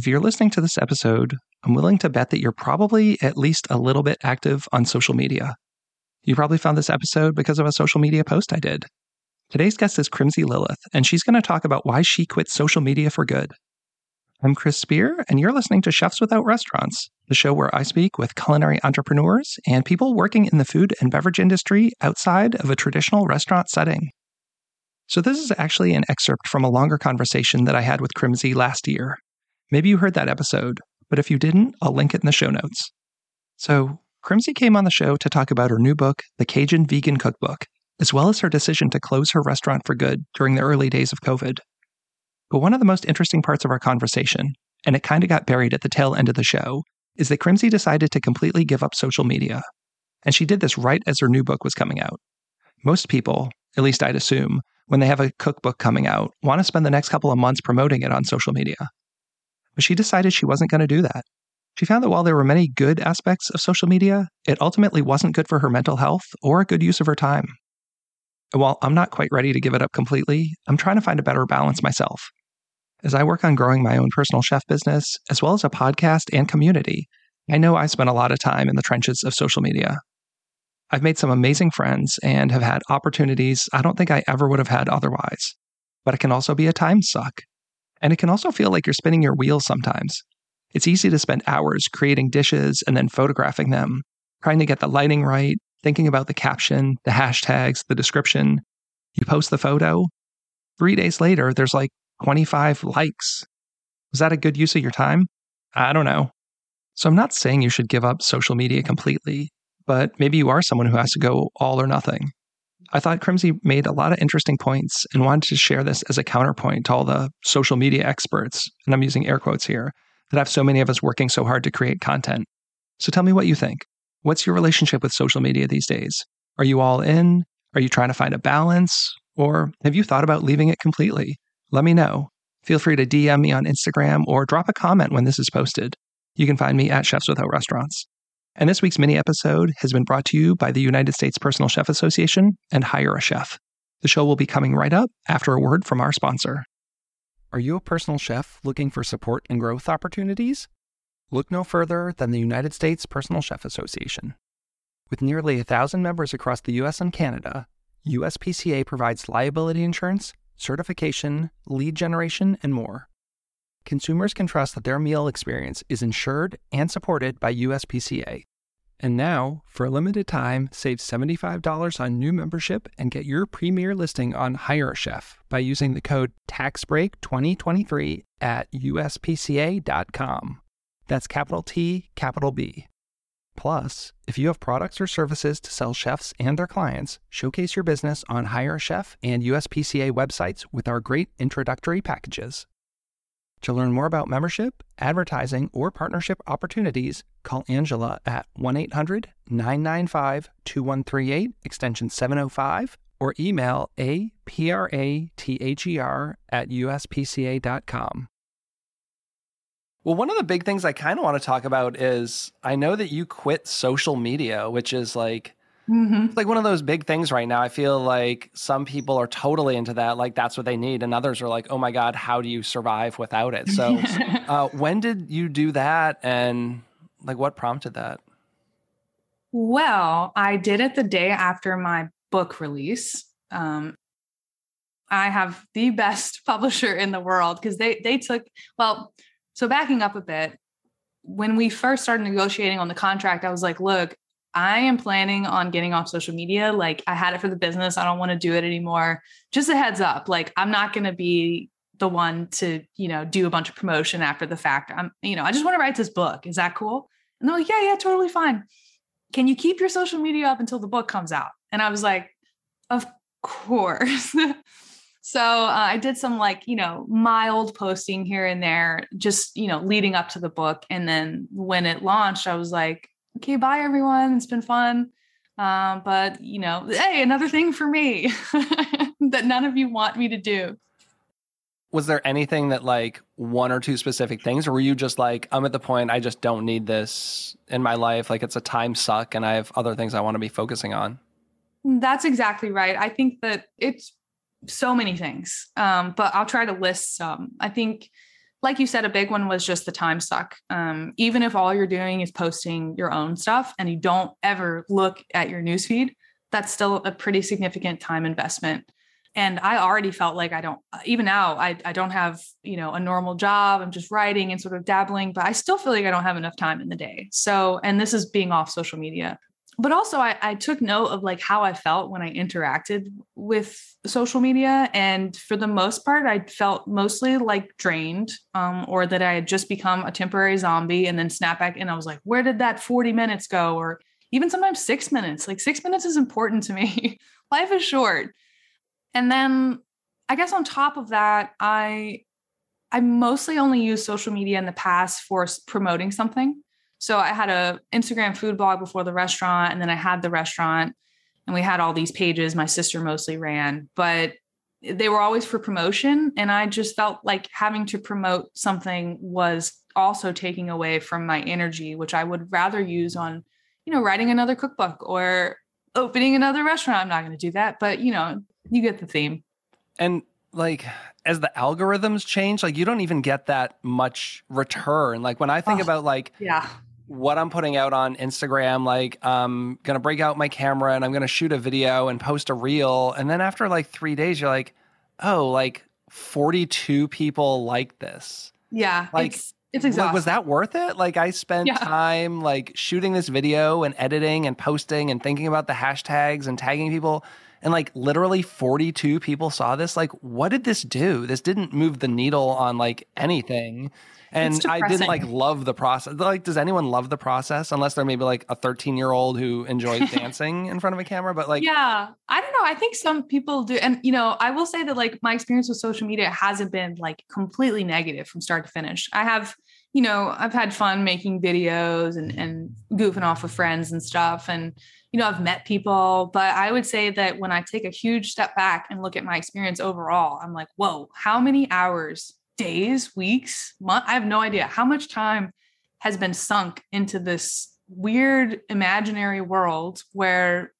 if you're listening to this episode, I'm willing to bet that you're probably at least a little bit active on social media. You probably found this episode because of a social media post I did. Today's guest is Krimsey Lilleth, and she's going to talk about why she quit social media for good. I'm Chris Spear, and you're listening to Chefs Without Restaurants, the show where I speak with culinary entrepreneurs and people working in the food and beverage industry outside of a traditional restaurant setting. So, this is actually an excerpt from a longer conversation that I had with Krimsey last year. Maybe you heard that episode, but if you didn't, I'll link it in the show notes. So, Krimsey came on the show to talk about her new book, The Cajun Vegan Cookbook, as well as her decision to close her restaurant for good during the early days of COVID. But one of the most interesting parts of our conversation, and it kind of got buried at the tail end of the show, is that Krimsey decided to completely give up social media. And she did this right as her new book was coming out. Most people, at least I'd assume, when they have a cookbook coming out, want to spend the next couple of months promoting it on social media. But she decided she wasn't going to do that. She found that while there were many good aspects of social media, it ultimately wasn't good for her mental health or a good use of her time. And while I'm not quite ready to give it up completely, I'm trying to find a better balance myself. As I work on growing my own personal chef business, as well as a podcast and community, I know I spent a lot of time in the trenches of social media. I've made some amazing friends and have had opportunities I don't think I ever would have had otherwise. But it can also be a time suck. And it can also feel like you're spinning your wheels sometimes. It's easy to spend hours creating dishes and then photographing them, trying to get the lighting right, thinking about the caption, the hashtags, the description. You post the photo. Three days later, there's like 25 likes. Was that a good use of your time? I don't know. So I'm not saying you should give up social media completely, but maybe you are someone who has to go all or nothing. I thought Krimsey made a lot of interesting points and wanted to share this as a counterpoint to all the social media experts, and I'm using air quotes here, that have so many of us working so hard to create content. So tell me what you think. What's your relationship with social media these days? Are you all in? Are you trying to find a balance? Or have you thought about leaving it completely? Let me know. Feel free to DM me on Instagram or drop a comment when this is posted. You can find me at Chefs Without Restaurants. And this week's mini episode has been brought to you by the United States Personal Chef Association and Hire a Chef. The show will be coming right up after a word from our sponsor. Are you a personal chef looking for support and growth opportunities? Look no further than the United States Personal Chef Association. With nearly a thousand members across the US and Canada, USPCA provides liability insurance certification, lead generation, and more. Consumers can trust that their meal experience is insured and supported by USPCA. And now, for a limited time, save $75 on new membership and get your premier listing on Hire Chef by using the code TAXBREAK2023 at uspca.com. That's capital T, capital B. Plus, if you have products or services to sell chefs and their clients, showcase your business on Hire Chef and USPCA websites with our great introductory packages. To learn more about membership, advertising, or partnership opportunities, call Angela at 1 800 995 2138, extension 705, or email aprather at uspca.com. Well, one of the big things I kind of want to talk about is I know that you quit social media, which is like mm-hmm. like one of those big things right now. I feel like some people are totally into that, like that's what they need, and others are like, "Oh my god, how do you survive without it?" So, uh, when did you do that, and like what prompted that? Well, I did it the day after my book release. Um, I have the best publisher in the world because they they took well so backing up a bit, when we first started negotiating on the contract, I was like, look, I am planning on getting off social media. Like I had it for the business. I don't want to do it anymore. Just a heads up. Like I'm not going to be the one to, you know, do a bunch of promotion after the fact. I'm, you know, I just want to write this book. Is that cool? And they're like, yeah, yeah, totally fine. Can you keep your social media up until the book comes out? And I was like, of course. So uh, I did some like, you know, mild posting here and there, just, you know, leading up to the book. And then when it launched, I was like, okay, bye everyone. It's been fun. Um, but, you know, hey, another thing for me that none of you want me to do. Was there anything that like one or two specific things, or were you just like, I'm at the point I just don't need this in my life? Like it's a time suck and I have other things I want to be focusing on? That's exactly right. I think that it's so many things, um, but I'll try to list some. I think like you said, a big one was just the time suck. Um, even if all you're doing is posting your own stuff and you don't ever look at your newsfeed, that's still a pretty significant time investment. And I already felt like I don't, even now, I, I don't have, you know, a normal job. I'm just writing and sort of dabbling, but I still feel like I don't have enough time in the day. So, and this is being off social media but also I, I, took note of like how I felt when I interacted with social media. And for the most part, I felt mostly like drained um, or that I had just become a temporary zombie and then snap back. And I was like, where did that 40 minutes go? Or even sometimes six minutes. Like six minutes is important to me. Life is short. And then I guess on top of that, I I mostly only use social media in the past for promoting something. So I had a Instagram food blog before the restaurant, and then I had the restaurant, and we had all these pages. My sister mostly ran, but they were always for promotion. And I just felt like having to promote something was also taking away from my energy, which I would rather use on, you know, writing another cookbook or opening another restaurant. I'm not going to do that, but you know, you get the theme. And like as the algorithms change, like you don't even get that much return. Like when I think oh, about like yeah what I'm putting out on Instagram. Like, I'm gonna break out my camera and I'm gonna shoot a video and post a reel. And then after like three days, you're like, oh, like 42 people like this. Yeah. Like, it's, it's exhausting. was that worth it? Like, I spent yeah. time like shooting this video and editing and posting and thinking about the hashtags and tagging people. And like literally 42 people saw this. Like, what did this do? This didn't move the needle on like anything and I didn't like love the process. Like, does anyone love the process unless they're maybe like a 13 year old who enjoys dancing in front of a camera? But like, yeah, I don't know. I think some people do, and you know, I will say that like my experience with social media hasn't been like completely negative from start to finish. I have, you know, I've had fun making videos and and goofing off with friends and stuff, and you know, I've met people, but I would say that when I take a huge step back and look at my experience overall, I'm like, whoa, how many hours days, weeks, month. I have no idea how much time has been sunk into this weird imaginary world where,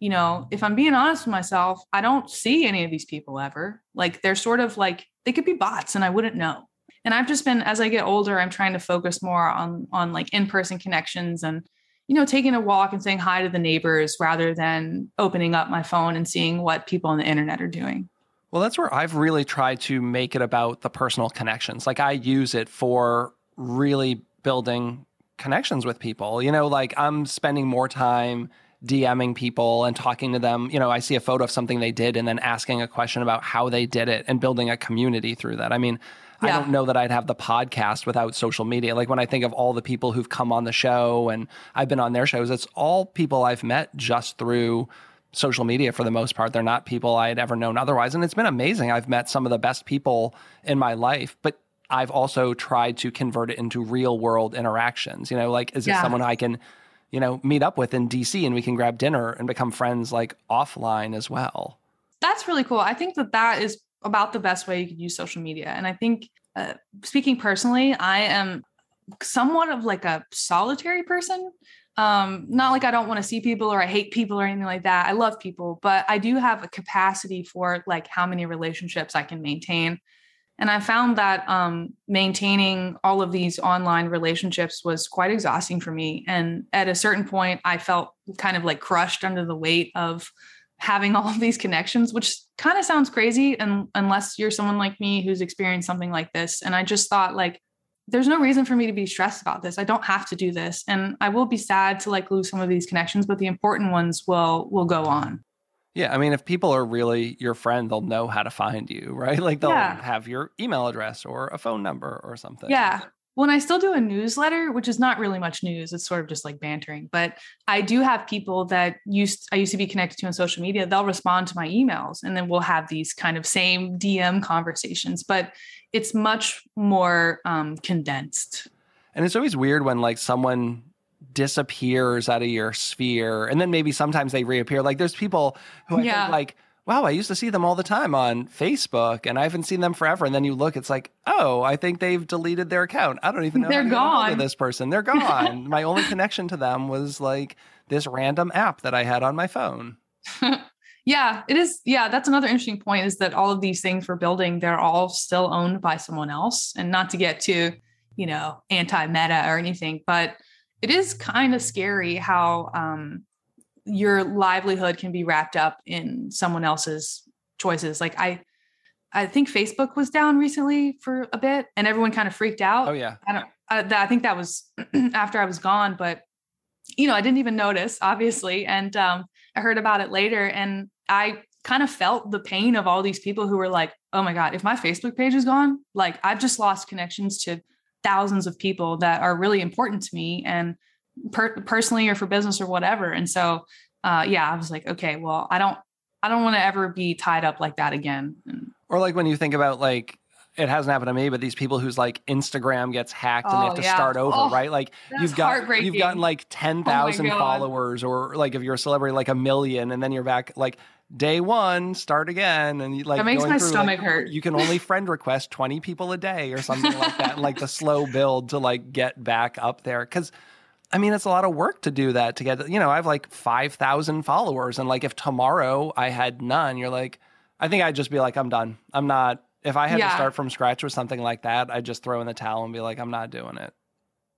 you know, if I'm being honest with myself, I don't see any of these people ever. Like they're sort of like they could be bots and I wouldn't know. And I've just been as I get older, I'm trying to focus more on on like in-person connections and you know, taking a walk and saying hi to the neighbors rather than opening up my phone and seeing what people on the internet are doing. Well, that's where I've really tried to make it about the personal connections. Like I use it for really building connections with people. You know, like I'm spending more time DMing people and talking to them. You know, I see a photo of something they did and then asking a question about how they did it and building a community through that. I mean, yeah. I don't know that I'd have the podcast without social media. Like when I think of all the people who've come on the show and I've been on their shows, it's all people I've met just through social media for the most part. They're not people I had ever known otherwise. And it's been amazing. I've met some of the best people in my life, but I've also tried to convert it into real world interactions. You know, like, is yeah. it someone I can, you know, meet up with in DC and we can grab dinner and become friends like offline as well? That's really cool. I think that that is about the best way you could use social media. And I think, uh, speaking personally, I am somewhat of like a solitary person um not like i don't want to see people or i hate people or anything like that. I love people but i do have a capacity for like how many relationships i can maintain. And i found that um maintaining all of these online relationships was quite exhausting for me. And at a certain point i felt kind of like crushed under the weight of having all of these connections which kind of sounds crazy and unless you're someone like me who's experienced something like this. And i just thought like there's no reason for me to be stressed about this. I don't have to do this. And I will be sad to like lose some of these connections, but the important ones will will go on. Yeah, I mean if people are really your friend, they'll know how to find you, right? Like they'll yeah. have your email address or a phone number or something. Yeah. Well, I still do a newsletter, which is not really much news. It's sort of just like bantering. But I do have people that used I used to be connected to on social media. They'll respond to my emails, and then we'll have these kind of same DM conversations. But it's much more um, condensed. And it's always weird when like someone disappears out of your sphere and then maybe sometimes they reappear. Like there's people who I yeah. think like, wow, I used to see them all the time on Facebook and I haven't seen them forever. And then you look, it's like, oh, I think they've deleted their account. I don't even know. They're gone. This person, they're gone. my only connection to them was like this random app that I had on my phone. yeah, it is. Yeah, that's another interesting point is that all of these things we're building, they're all still owned by someone else. And not to get to, you know, anti meta or anything, but it is kind of scary how um, your livelihood can be wrapped up in someone else's choices. Like I, I think Facebook was down recently for a bit, and everyone kind of freaked out. Oh yeah, I don't. I, I think that was after I was gone, but you know, I didn't even notice, obviously, and um, I heard about it later, and I kind of felt the pain of all these people who were like, "Oh my god, if my Facebook page is gone, like I've just lost connections to thousands of people that are really important to me, and per- personally or for business or whatever." And so, uh, yeah, I was like, okay, well, I don't, I don't want to ever be tied up like that again. And, or like when you think about like it hasn't happened to me, but these people whose like Instagram gets hacked and they have Oh, to yeah. start over, Oh, right? Like you've got you've gotten like ten thousand God. followers, or like if you're a celebrity, like a million, and then you're back like day one, start again, and you like That makes my through, stomach like, hurt. You can only friend request twenty people a day or something like that, and like the slow build to like get back up there because. I mean, it's a lot of work to do that to get, you know, I have like 5,000 followers. And like, if tomorrow I had none, you're like, I think I'd just be like, I'm done. I'm not, if I had to start from scratch with something like that, I'd just throw in the towel and be like, I'm not doing it.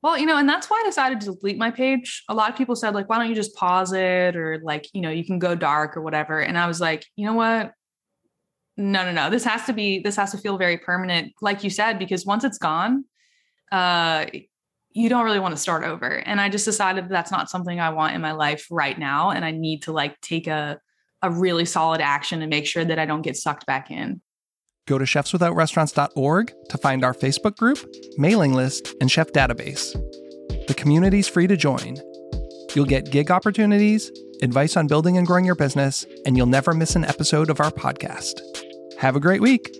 Well, you know, and that's why I decided to delete my page. A lot of people said, like, why don't you just pause it or like, you know, you can go dark or whatever. And I was like, you know what? No, no, no. This has to be, this has to feel very permanent, like you said, because once it's gone, uh, you don't really want to start over. And I just decided that that's not something I want in my life right now. And I need to like take a a really solid action and make sure that I don't get sucked back in. Go to chefswithoutrestaurants.org to find our Facebook group, mailing list, and chef database. The community's free to join. You'll get gig opportunities, advice on building and growing your business, and you'll never miss an episode of our podcast. Have a great week.